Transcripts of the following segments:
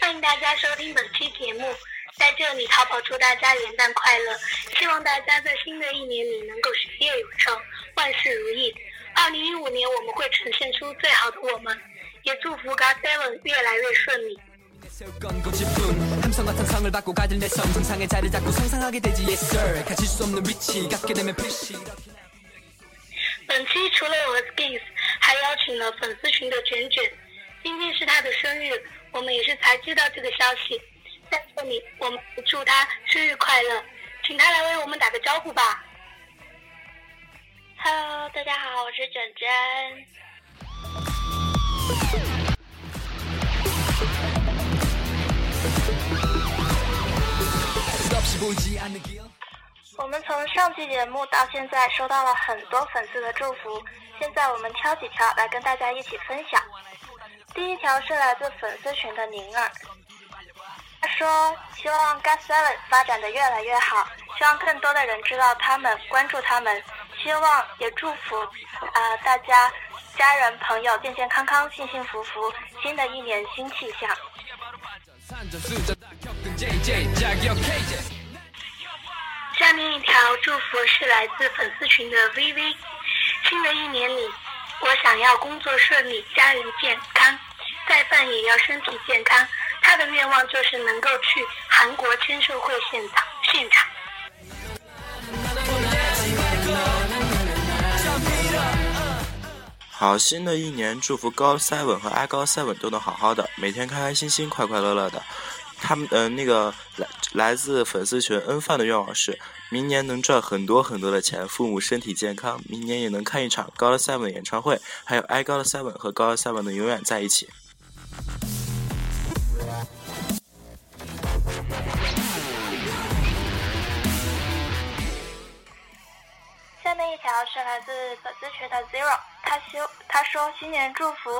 欢迎大家收听本期节目，在这里淘宝祝大家元旦快乐，希望大家在新的一年里能够学业有成，万事如意。二零一五年我们会呈现出最好的我们，也祝福 God Seven 越来越顺利。本期除了我 Skins，还邀请了粉丝群的卷卷。今天是他的生日，我们也是才知道这个消息。在这里，我们祝他生日快乐，请他来为我们打个招呼吧。Hello，大家好，我是卷卷。我们从上期节目到现在收到了很多粉丝的祝福，现在我们挑几条来跟大家一起分享。第一条是来自粉丝群的宁儿，他说希望 Gas Seven 发展的越来越好，希望更多的人知道他们，关注他们，希望也祝福啊大家家人朋友健健康康、幸幸福福，新的一年新气象。下面一条祝福是来自粉丝群的 VV，新的一年里，我想要工作顺利，家人健康，再犯也要身体健康。他的愿望就是能够去韩国签售会现场现场。好，新的一年祝福高 seven 和 I 高 seven 都能好好的，每天开开心心、快快乐乐的。他们嗯，那个来来自粉丝群恩范的愿望是，明年能赚很多很多的钱，父母身体健康，明年也能看一场高 seven 的演唱会，还有 I 高 seven 和高 seven 能永远在一起。下面一条是来自粉丝群的 Zero，他希他说新年祝福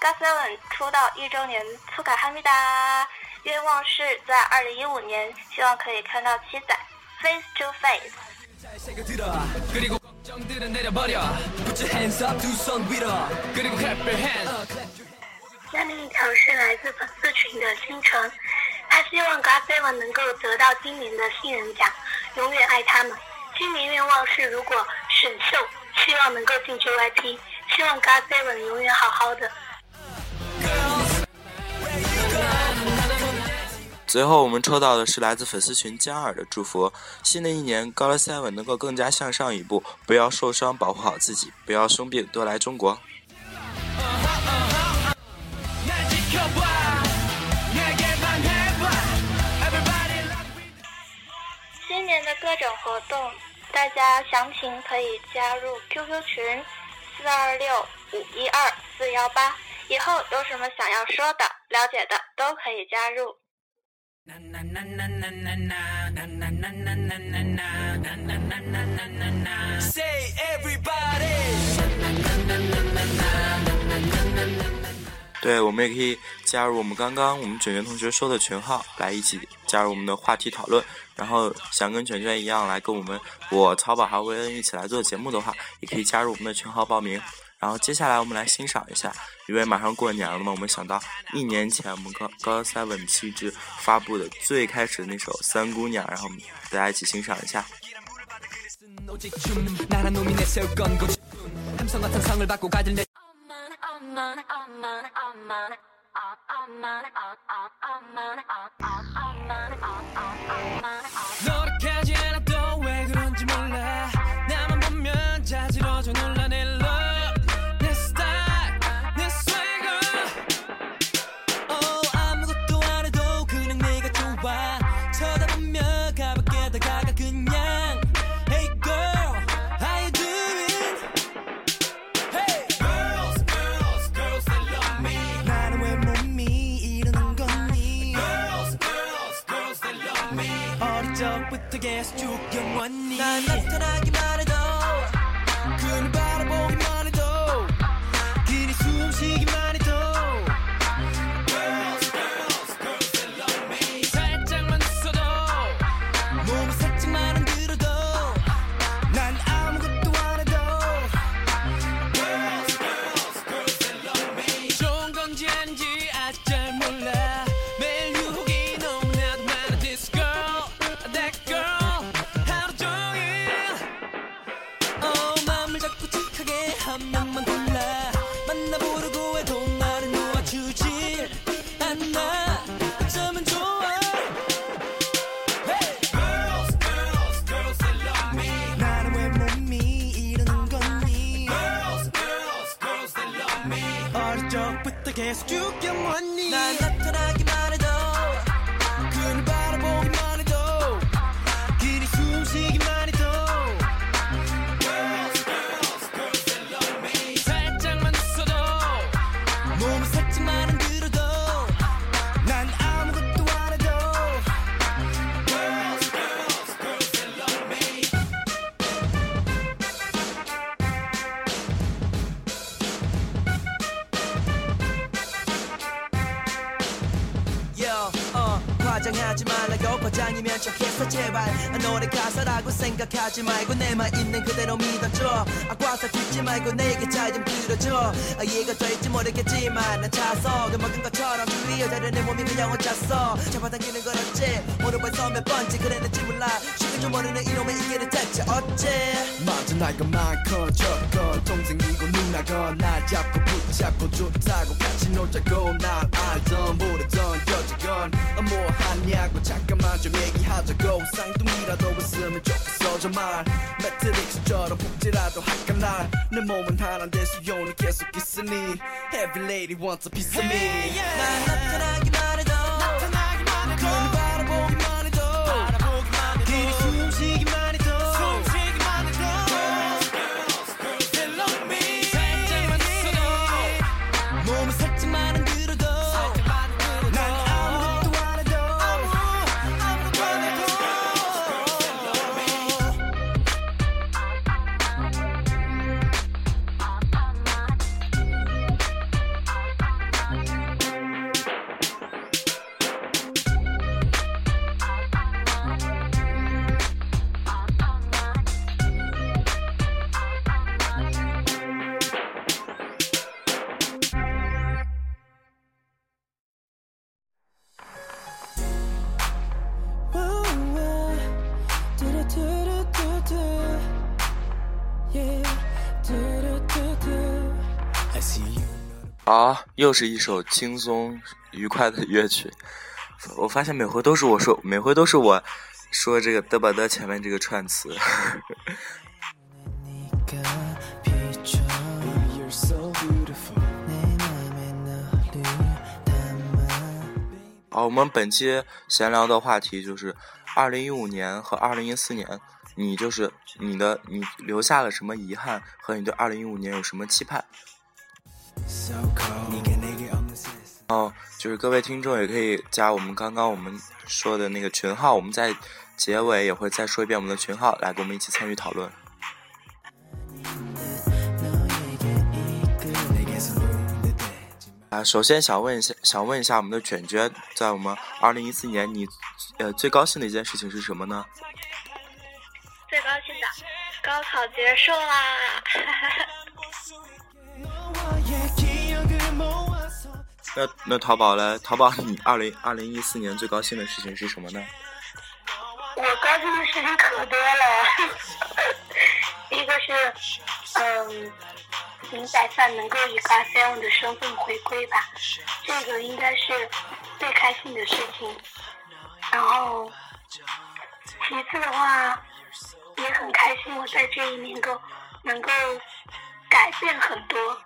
GOT Seven 出道一周年，粗卡哈密达。愿望是在二零一五年，希望可以看到七仔 face to face。下面一条是来自粉丝群的星辰，他希望 God Seven 能够得到今年的新人奖，永远爱他们。新年愿望是如果选秀，希望能够进 JYP，希望 God Seven 永远好好的。最后，我们抽到的是来自粉丝群江尔的祝福：新的一年，God Seven 能够更加向上一步，不要受伤，保护好自己，不要生病，多来中国。新年的各种活动，大家详情可以加入 QQ 群四二六五一二四幺八。以后有什么想要说的、了解的，都可以加入。对，我们也可以加入我们刚刚我们卷卷同学说的群号，来一起加入我们的话题讨论。然后想跟卷卷一样来跟我们我淘宝还有薇恩一起来做节目的话，也可以加入我们的群号报名。然后接下来我们来欣赏一下，因为马上过年了嘛，我们想到一年前我们高高 seven 七支发布的最开始的那首《三姑娘》，然后大家一起欣赏一下。 너렇게 거라고 생각하지 말고 내 말 있는 그대로 믿어줘. 아과사 듣지 말고 내게 잘 좀 들어줘. 아, 이해가 될지 모르겠지만 난 차서 그만큼 것처럼 우리 여자를 내 몸이 그냥 혼자서 잡아당기는 건 어째? 오늘 벌써 몇 번째 그랬는지 몰라. 쉽게 좀 모르는 이놈의 이해를 대체 어째? 맞아 날 것만 커 저거 동생이고 누나가 나 잡고 붙잡고 좋다고 신혼자고 난 알던 모르던 여자건 아, 뭐 하냐고 잠깐만 좀 얘기하자고. 쌍둥이라도 있으면 좋겠어 정말. 매트릭스처럼 복지라도 할까 날내 몸은 하나인데 수요는 계속 있으니. Every lady wants a piece of me. Hey, yeah. 난 나타나긴 好，又是一首轻松愉快的乐曲。我发现每回都是我说，每回都是我说这个嘚吧嘚前面这个串词。好，我们本期闲聊的话题就是二零一五年和二零一四年，你就是你的你留下了什么遗憾，和你对二零一五年有什么期盼？哦，就是各位听众也可以加我们刚刚我们说的那个群号，我们在结尾也会再说一遍我们的群号，来跟我们一起参与讨论。啊，首先想问一下，想问一下我们的卷卷，在我们二零一四年，你呃最高兴的一件事情是什么呢？最高兴的，高考结束啦！那那淘宝嘞？淘宝，你二零二零一四年最高兴的事情是什么呢？我高兴的事情可多了，一个是，嗯，明仔饭能够以 GOT7 的身份回归吧，这个应该是最开心的事情。然后，其次的话，也很开心，我在这一年够能够改变很多。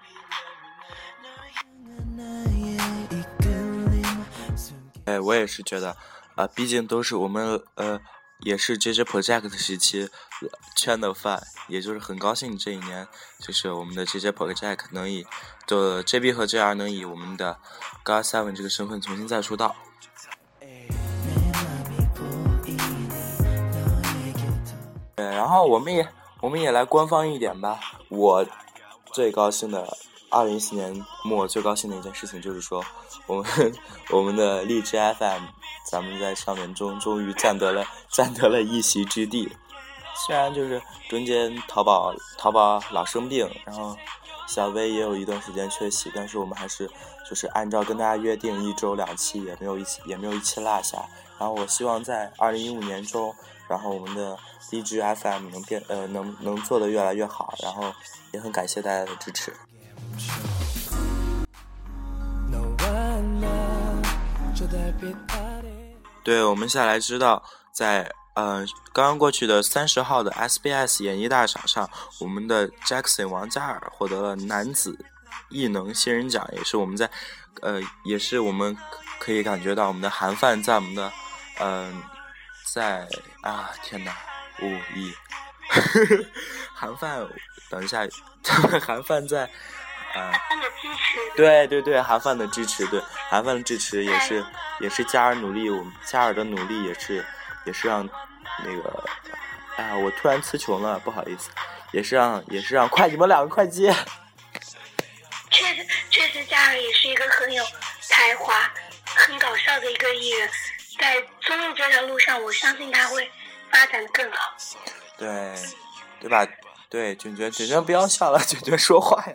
哎，我也是觉得，啊，毕竟都是我们呃，也是 JJ Project 时期圈的饭，也就是很高兴这一年，就是我们的 JJ Project 能以，就 JB 和 JR 能以我们的 GOT7 这个身份重新再出道。对，然后我们也我们也来官方一点吧，我最高兴的。二零一四年末最高兴的一件事情就是说，我们 我们的荔枝 FM，咱们在上面终终于占得了 占得了一席之地。虽然就是中间淘宝淘宝老生病，然后小薇也有一段时间缺席，但是我们还是就是按照跟大家约定，一周两期也没有一期也没有一期落下。然后我希望在二零一五年中，然后我们的荔枝 FM 能变呃能能做得越来越好，然后也很感谢大家的支持。对，我们下来知道，在呃刚刚过去的三十号的 SBS 演艺大赏上，我们的 Jackson 王嘉尔获得了男子艺能新人奖，也是我们在呃也是我们可以感觉到我们的韩范在我们的嗯在啊天哪五一 韩范等一下 韩范在。韩范的支持，对对对，韩范的支持，对韩范的支持也是也是嘉尔努力，我们嘉尔的努力也是也是让那个，哎呀，我突然词穷了，不好意思，也是让也是让快你们两个快接。确实确实，嘉尔也是一个很有才华、很搞笑的一个艺人，在综艺这条路上，我相信他会发展的更好。对，对吧？对，卷卷卷卷不要笑了，卷卷说话呀。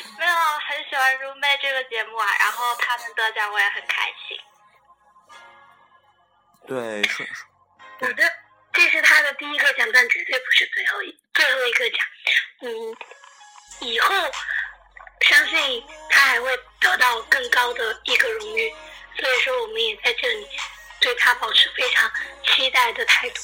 没有，很喜欢《如妹》这个节目啊，然后他们得奖我也很开心。对，说说。我的，这是他的第一个奖，但绝对不是最后一最后一个奖。嗯，以后相信他还会得到更高的一个荣誉，所以说我们也在这里对他保持非常期待的态度。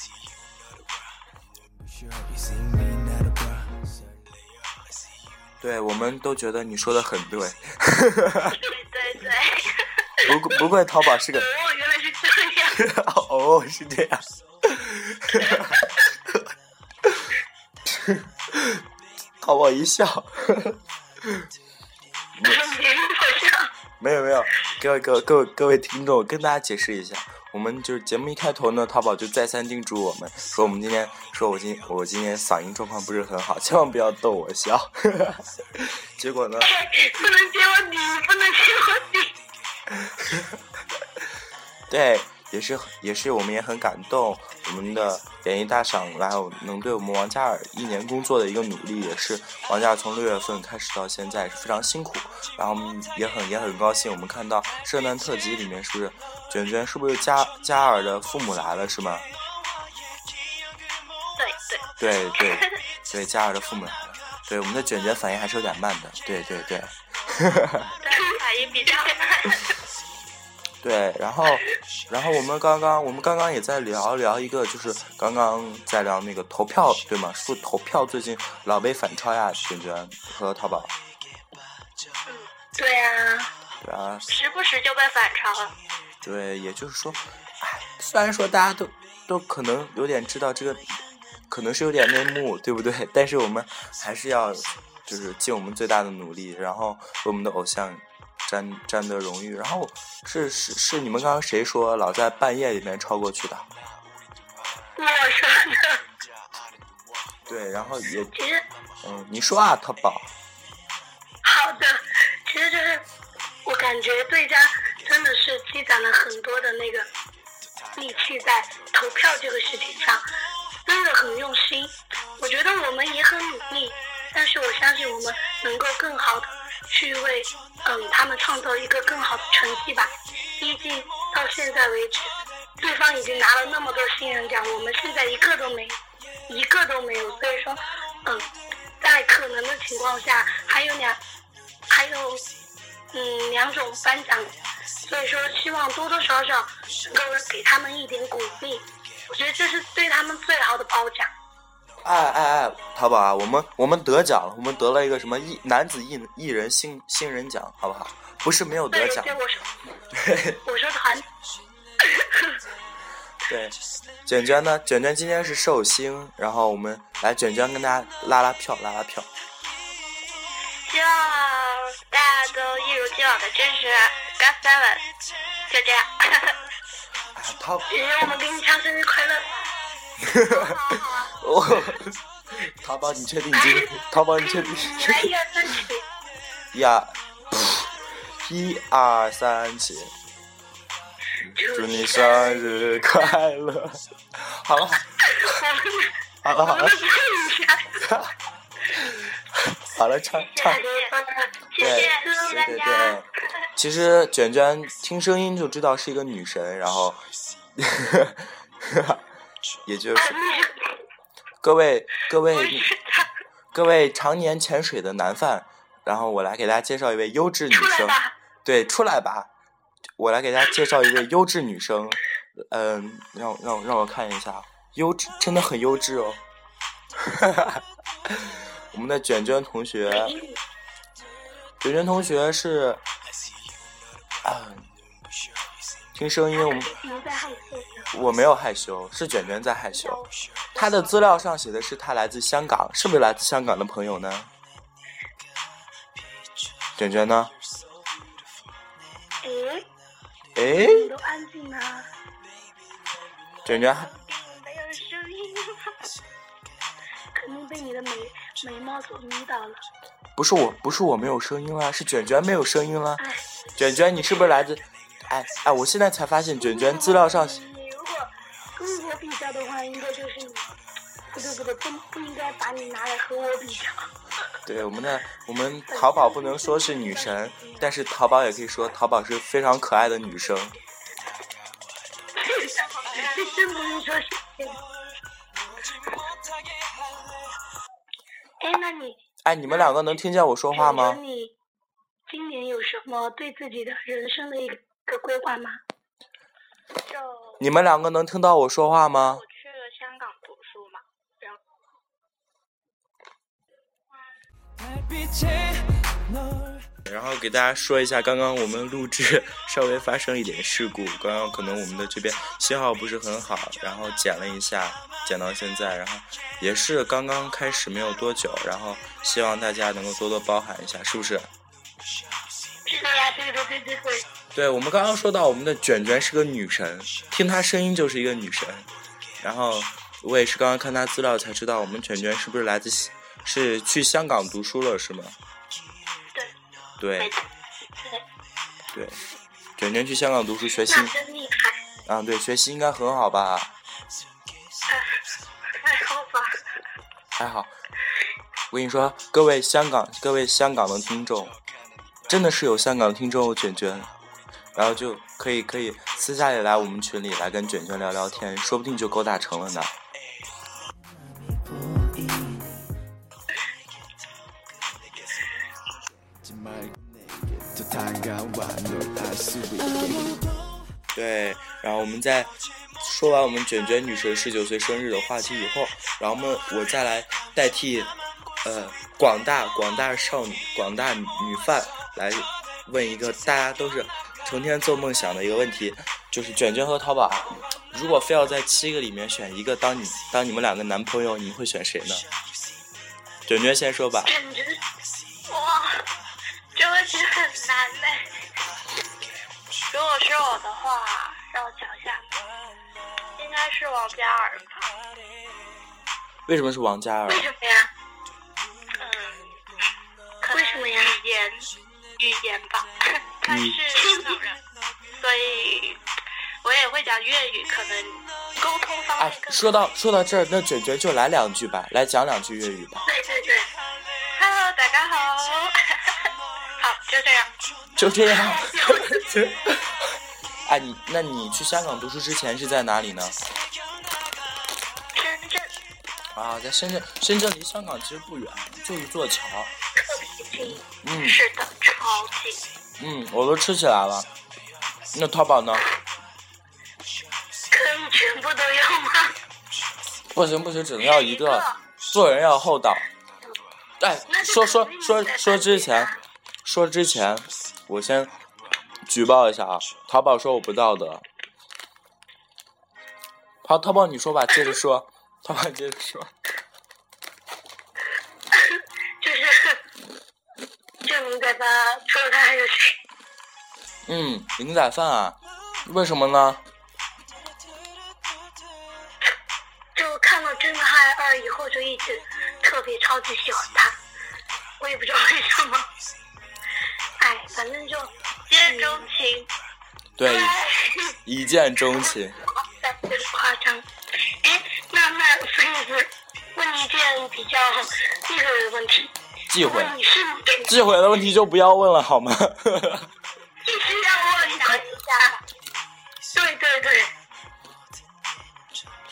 对，我们都觉得你说的很对。对对对。不不怪淘宝是个。哦，原来是这样。哦，是这样。淘宝一笑。没有没有，各位各位各位各位听众，跟大家解释一下。我们就是节目一开头呢，淘宝就再三叮嘱我们说，我们今天说我今我今天嗓音状况不是很好，千万不要逗我笑。结果呢？不能接我底，不能接我底。对。也是也是，我们也很感动。我们的演艺大赏，然后能对我们王嘉尔一年工作的一个努力，也是王嘉尔从六月份开始到现在是非常辛苦。然后也很也很高兴，我们看到圣诞特辑里面是不是卷卷是不是嘉嘉尔的父母来了是吗？对对对对 对，嘉尔的父母来了。对，我们的卷卷反应还是有点慢的。对对对。对，反应比较慢。对，然后，然后我们刚刚，我们刚刚也在聊聊一个，就是刚刚在聊那个投票，对吗？是投票最近老被反超呀，卷卷和淘宝。嗯，对啊。对啊。时不时就被反超了。对，也就是说，哎，虽然说大家都都可能有点知道这个，可能是有点内幕，对不对？但是我们还是要就是尽我们最大的努力，然后为我们的偶像。沾沾得荣誉，然后是是是你们刚刚谁说老在半夜里面超过去的？我说的。对，然后也其实嗯，你说啊，淘宝。好的，其实就是我感觉对家真的是积攒了很多的那个力气在投票这个事情上，真的很用心。我觉得我们也很努力，但是我相信我们能够更好的。去为嗯他们创造一个更好的成绩吧。毕竟到现在为止，对方已经拿了那么多新人奖，我们现在一个都没，一个都没有。所以说，嗯，在可能的情况下，还有两，还有嗯两种颁奖，所以说希望多多少少能够给他们一点鼓励。我觉得这是对他们最好的褒奖。哎哎哎，淘宝啊，我们我们得奖了，我们得了一个什么艺男子艺艺人新新人奖，好不好？不是没有得奖。对，我说，我说团。对，卷卷呢？卷卷今天是寿星，然后我们来卷卷跟大家拉拉票，拉拉票。希望大家都一如既往的支持 God Seven，就这样。哎，淘。姐姐，我们给你唱生日快乐。哦，淘宝，你确定？淘宝，你确定？呀，一二三起，祝你生日快乐！好了，好了，好了，好了，唱唱，对，对对对。其实卷卷听声音就知道是一个女神，然后，也就是各位各位各位常年潜水的男犯，然后我来给大家介绍一位优质女生，对，出来吧，我来给大家介绍一位优质女生，嗯，让让让我看一下，优质真的很优质哦，我们的卷卷同学，卷卷同学是。啊，听声音，我们我没有害羞，是卷卷在害羞。他的资料上写的是他来自香港，是不是来自香港的朋友呢？卷卷呢？哎哎，都安静了。卷卷没有声音，肯定被你的美眉毛所迷倒了。不是我，不是我没有声音了，是卷卷没有声音了。卷卷，你是不是来自？哎哎，我现在才发现，卷卷资料上。应该就是你。不对不对，不不应该把你拿来和我比较。对，我们的我们淘宝不能说是女神，但是淘宝也可以说淘宝是非常可爱的女生。真不能说是。哎，那你？哎，你们两个能听见我说话吗？今年有什么对自己的人生的一个规划吗？你们两个能听到我说话吗？我去了香港读书嘛，然后。给大家说一下，刚刚我们录制稍微发生一点事故，刚刚可能我们的这边信号不是很好，然后剪了一下，剪到现在，然后也是刚刚开始没有多久，然后希望大家能够多多包涵一下，是不是？是的呀，对对对对对。对，我们刚刚说到我们的卷卷是个女神，听她声音就是一个女神。然后我也是刚刚看她资料才知道，我们卷卷是不是来自是去香港读书了，是吗？对。对。对。卷卷去香港读书学习。啊，对，学习应该很好吧？还好吧。还好。我跟你说，各位香港，各位香港的听众。真的是有香港听众卷卷，然后就可以可以私下里来我们群里来跟卷卷聊聊天，说不定就勾搭成了呢。对，然后我们在说完我们卷卷女神十九岁生日的话题以后，然后我们我再来代替呃广大广大少女广大女饭。来问一个大家都是成天做梦想的一个问题，就是卷卷和淘宝，如果非要在七个里面选一个当你当你们两个男朋友，你会选谁呢？卷卷先说吧。题很难呢。如果是我的话，让我想一下，应该是王嘉尔吧。为什么是王嘉尔？为什么呀？嗯，为什么呀？语言。语言吧，他是香港人，所以我也会讲粤语，可能沟通方面。哎，说到说到这儿，那卷卷就来两句吧，来讲两句粤语吧。对对对，Hello，大家好，好，就这样，就这样。哎，你那你去香港读书之前是在哪里呢？深圳。啊，在深圳，深圳离香港其实不远，就一座桥。嗯，是的，超级。嗯，我都吃起来了。那淘宝呢？可以全部都要吗？不行不行，只能要一个。做人要厚道。哎，说说说说之前，说之前，我先举报一下啊！淘宝说我不道德。好，淘宝你说吧，接着说。淘宝接着说。明仔饭，除了他还有谁？嗯，明仔饭啊，为什么呢？就看到《真的爱二》以后，就一直特别超级喜欢他，我也不知道为什么。反正就一见钟情。对，一见钟情。夸张。哎，那那所以士，问一件比较忌讳的问题。忌讳。你是忌讳的问题就不要问了好吗？必须要问答一下。对对对。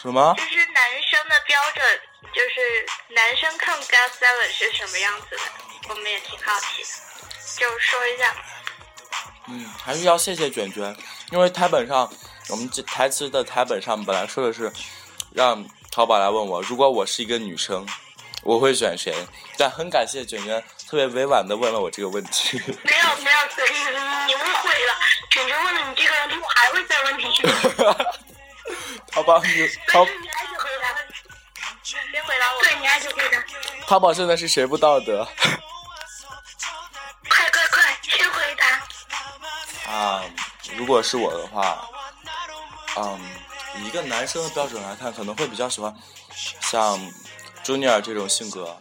什么？就是男生的标准，就是男生看 God Seven 是什么样子的？我们也挺好奇的。就说一下。嗯，还是要谢谢卷卷，因为台本上我们这台词的台本上本来说的是让淘宝来问我，如果我是一个女生，我会选谁？但很感谢卷卷特别委婉的问了我这个问题。没 有没有，你你误会了，卷卷问了你这个问题，我还会再问你。淘宝你淘你还是回答，先回答我。对，你还是回答。淘宝现在是谁不道德？如果是我的话，嗯，以一个男生的标准来看，可能会比较喜欢像朱尼尔这种性格，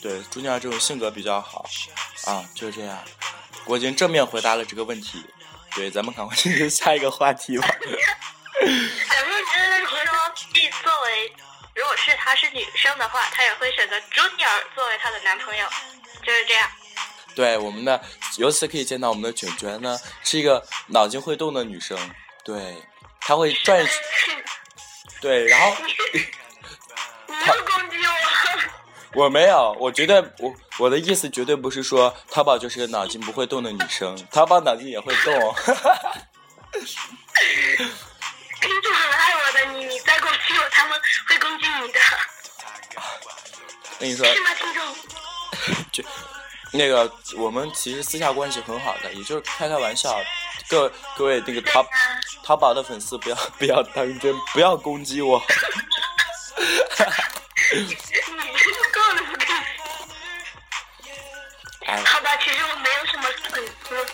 对，朱尼尔这种性格比较好，啊，就是这样。我已经正面回答了这个问题，对，咱们赶快进行下一个话题吧。咱们就是说，既作为，如果是她是女生的话，她也会选择 Junior 作为她的男朋友，就是这样。对，我们的由此可以见到我们的卷卷呢是一个脑筋会动的女生，对，她会转，对，然后 你又攻击我。我没有，我绝对我我的意思绝对不是说淘宝就是个脑筋不会动的女生，淘宝脑筋也会动。听众很爱我的，你你再攻击我，他们会攻击你的，跟你说，是吗，听众？就那个我们其实私下关系很好的，也就是开开玩笑。各各位那个淘淘宝的粉丝不要不要当真，不要攻击我。哎，好吧，其实我没有什么粉丝。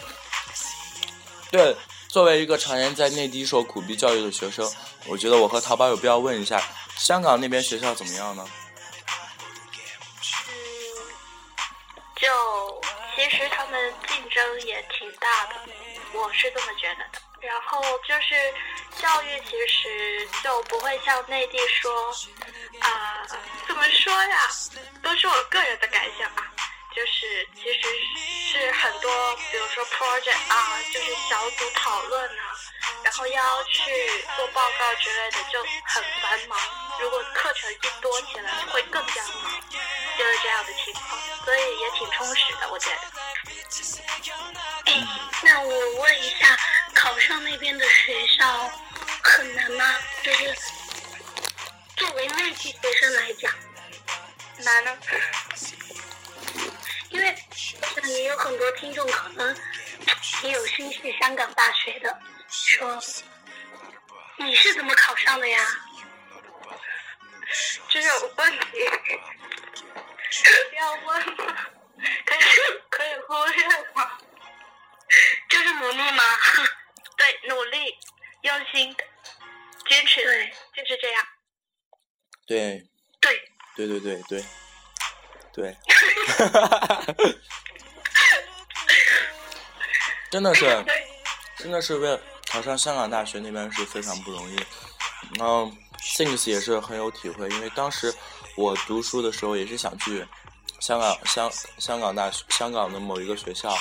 对，作为一个常年在内地受苦逼教育的学生，我觉得我和淘宝有必要问一下，香港那边学校怎么样呢？就其实他们竞争也挺大的，我是这么觉得的。然后就是教育其实就不会像内地说啊、怎么说呀，都是我个人的感想啊。就是其实是很多，比如说 project 啊，就是小组讨论啊，然后要去做报告之类的，就很繁忙。如果课程一多起来，会更加忙，就是这样的情况，所以也挺充实的，我觉得。哎，那我问一下，考上那边的学校很难吗？就是作为内地学生来讲，难呢？因为我想也有很多听众可能也有心系香港大学的，说你是怎么考上的呀？这种问题不要问吗？可以可以忽略吗？就是努力吗？对，努力、用心、坚持，对，就是这样。对，对，对对对对对，真的是，真的是为了考上香港大学那边是非常不容易。然后 Things 也是很有体会，因为当时我读书的时候也是想去香港香香港大学香港的某一个学校，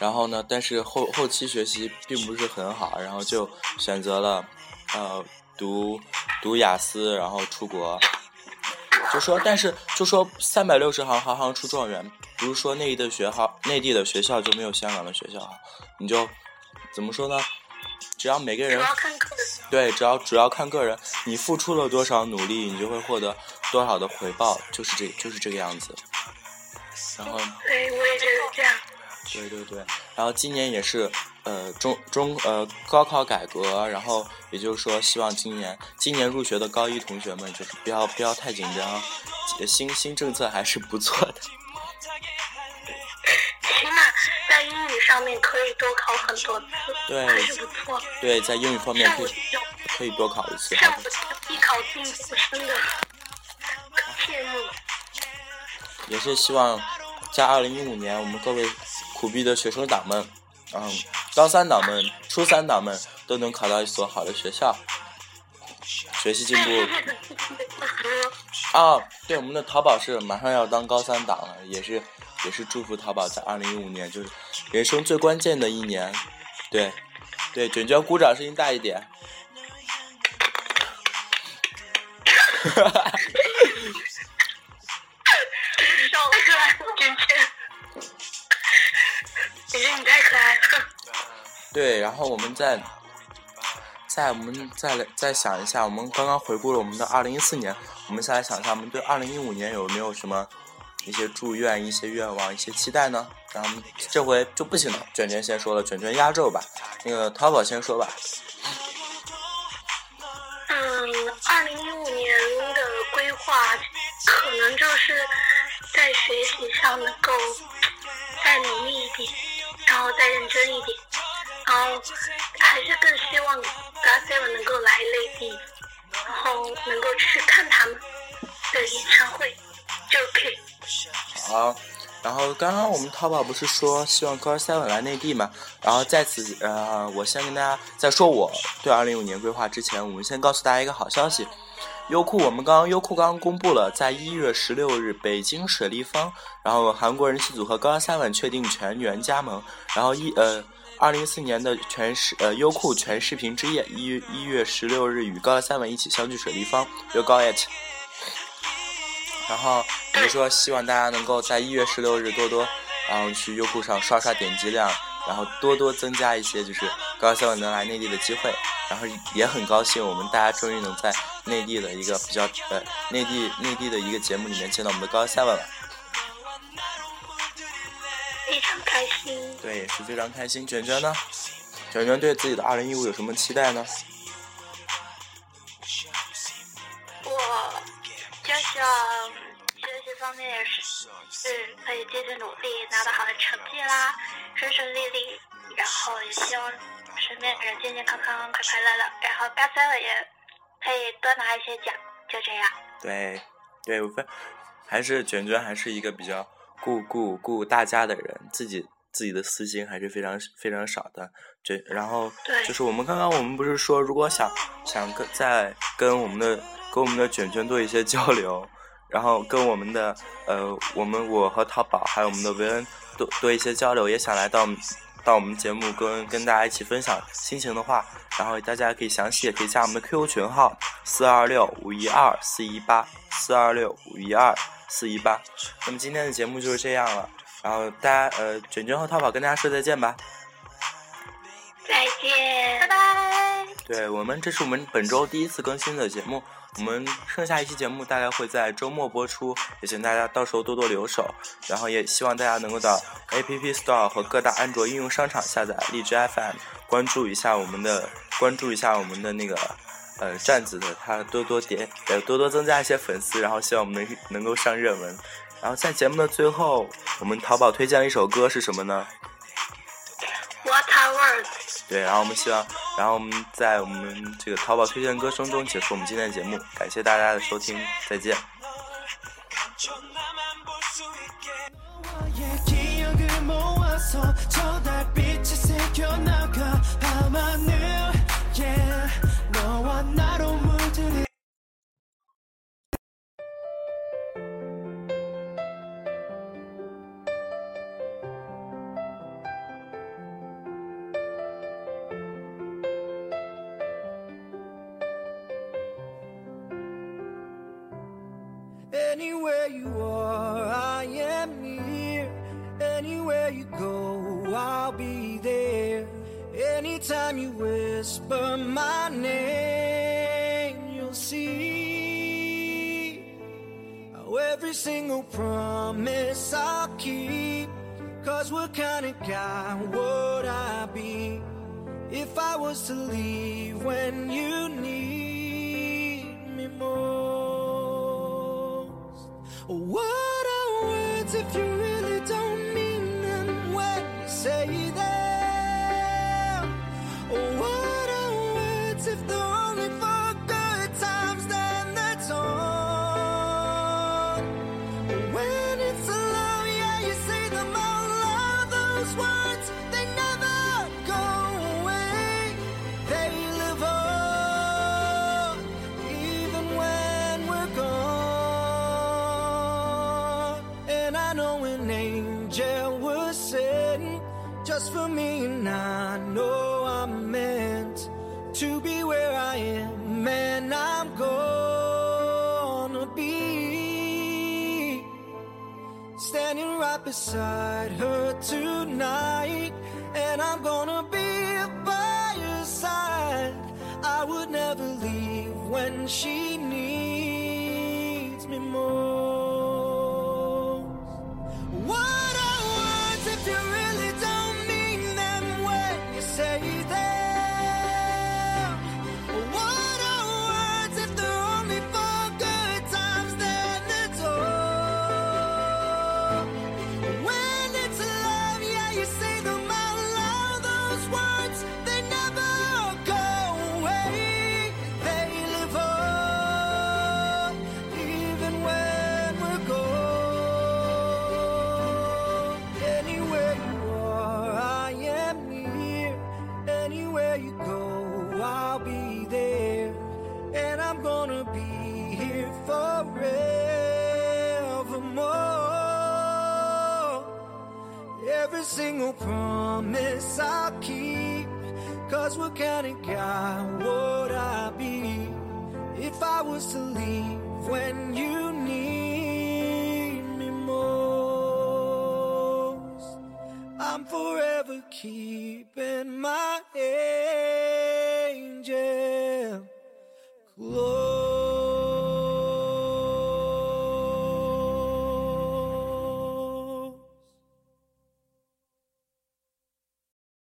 然后呢，但是后后期学习并不是很好，然后就选择了呃读读雅思，然后出国。就说，但是就说三百六十行，行行出状元，不是说内地的学校，内地的学校就没有香港的学校好，你就怎么说呢？只要每个人。对，只要主要看个人，你付出了多少努力，你就会获得多少的回报，就是这就是这个样子。然后，对，我也觉得这样。对对对，然后今年也是呃中中呃高考改革，然后也就是说，希望今年今年入学的高一同学们就是不要不要太紧张，新新政策还是不错的。起码在英语上面可以多考很多次，对还是不错。对，在英语方面可以可以多考一次。上我就一考进步，真的羡慕。也是希望在二零一五年，我们各位苦逼的学生党们，嗯，高三党们、初三党们都能考到一所好的学校，学习进步。啊，对，我们的淘宝是马上要当高三党了，也是也是祝福淘宝在二零一五年就是人生最关键的一年。对，对，卷卷鼓掌声音大一点。笑 对，然后我们再再我们再来再想一下，我们刚刚回顾了我们的二零一四年，我们再来想一下，我们对二零一五年有没有什么一些祝愿、一些愿望、一些期待呢？然后这回就不行了，卷卷先说了，卷卷压轴吧。那个淘宝先说吧。嗯，二零一五年的规划可能就是在学习上能够再努力一点，然后再认真一点，后还是更希望 GOT7 能够来内地，然后能够去看他们的演唱会就可以。好。然后刚刚我们淘宝不是说希望 GOT7 来内地嘛？然后在此呃，我先跟大家在说我对二零一五年规划之前，我们先告诉大家一个好消息：优酷我们刚刚优酷刚刚公布了，在一月十六日北京水立方，然后韩国人气组合 GOT7 确定全员加盟。然后一呃，二零一四年的全视呃优酷全视频之夜，一一月十六日与高 seven 一起相聚水立方，You got it。然后我们说，希望大家能够在一月十六日多多，然后去优酷上刷刷点击量，然后多多增加一些就是高 seven 能来内地的机会。然后也很高兴，我们大家终于能在内地的一个比较呃内地内地的一个节目里面见到我们的高 seven 了，非常开心。对，也是非常开心。卷卷呢？卷卷对自己的二零一五有什么期待呢？我就希望学习方面也是是可以继续努力，拿到好的成绩啦，顺顺利利。然后也希望身边的人健健康康、快快乐乐。然后大三了也可以多拿一些奖，就这样。对，对，我分还是卷卷还是一个比较顾顾顾大家的人，自己自己的私心还是非常非常少的。这然后就是我们刚刚我们不是说，如果想想跟在跟我们的跟我们的卷卷做一些交流，然后跟我们的呃我们我和淘宝还有我们的维恩多多一些交流，也想来到。到我们节目跟跟大家一起分享心情的话，然后大家可以详细也可以加我们的 QQ 群号四二六五一二四一八四二六五一二四一八。那么今天的节目就是这样了，然后大家呃卷卷和淘宝跟大家说再见吧。再见，拜拜。对我们，这是我们本周第一次更新的节目。我们剩下一期节目大概会在周末播出，也请大家到时候多多留守。然后也希望大家能够到 App Store 和各大安卓应用商场下载荔枝 FM，关注一下我们的，关注一下我们的那个呃站子的，他多多点，呃多多增加一些粉丝，然后希望我们能能够上热门。然后在节目的最后，我们淘宝推荐了一首歌是什么呢？What are words？对，然后我们希望，然后我们在我们这个淘宝推荐歌声中结束我们今天的节目，感谢大家的收听，再见。Anywhere you are, I am near. Anywhere you go, I'll be there. Anytime you whisper my name, single promise I'll keep. Cause what kind of guy would I be if I was to leave when you need just for me, and I know I'm meant to be where I am, and I'm gonna be standing right beside her tonight, and I'm gonna be by your side. I would never leave when she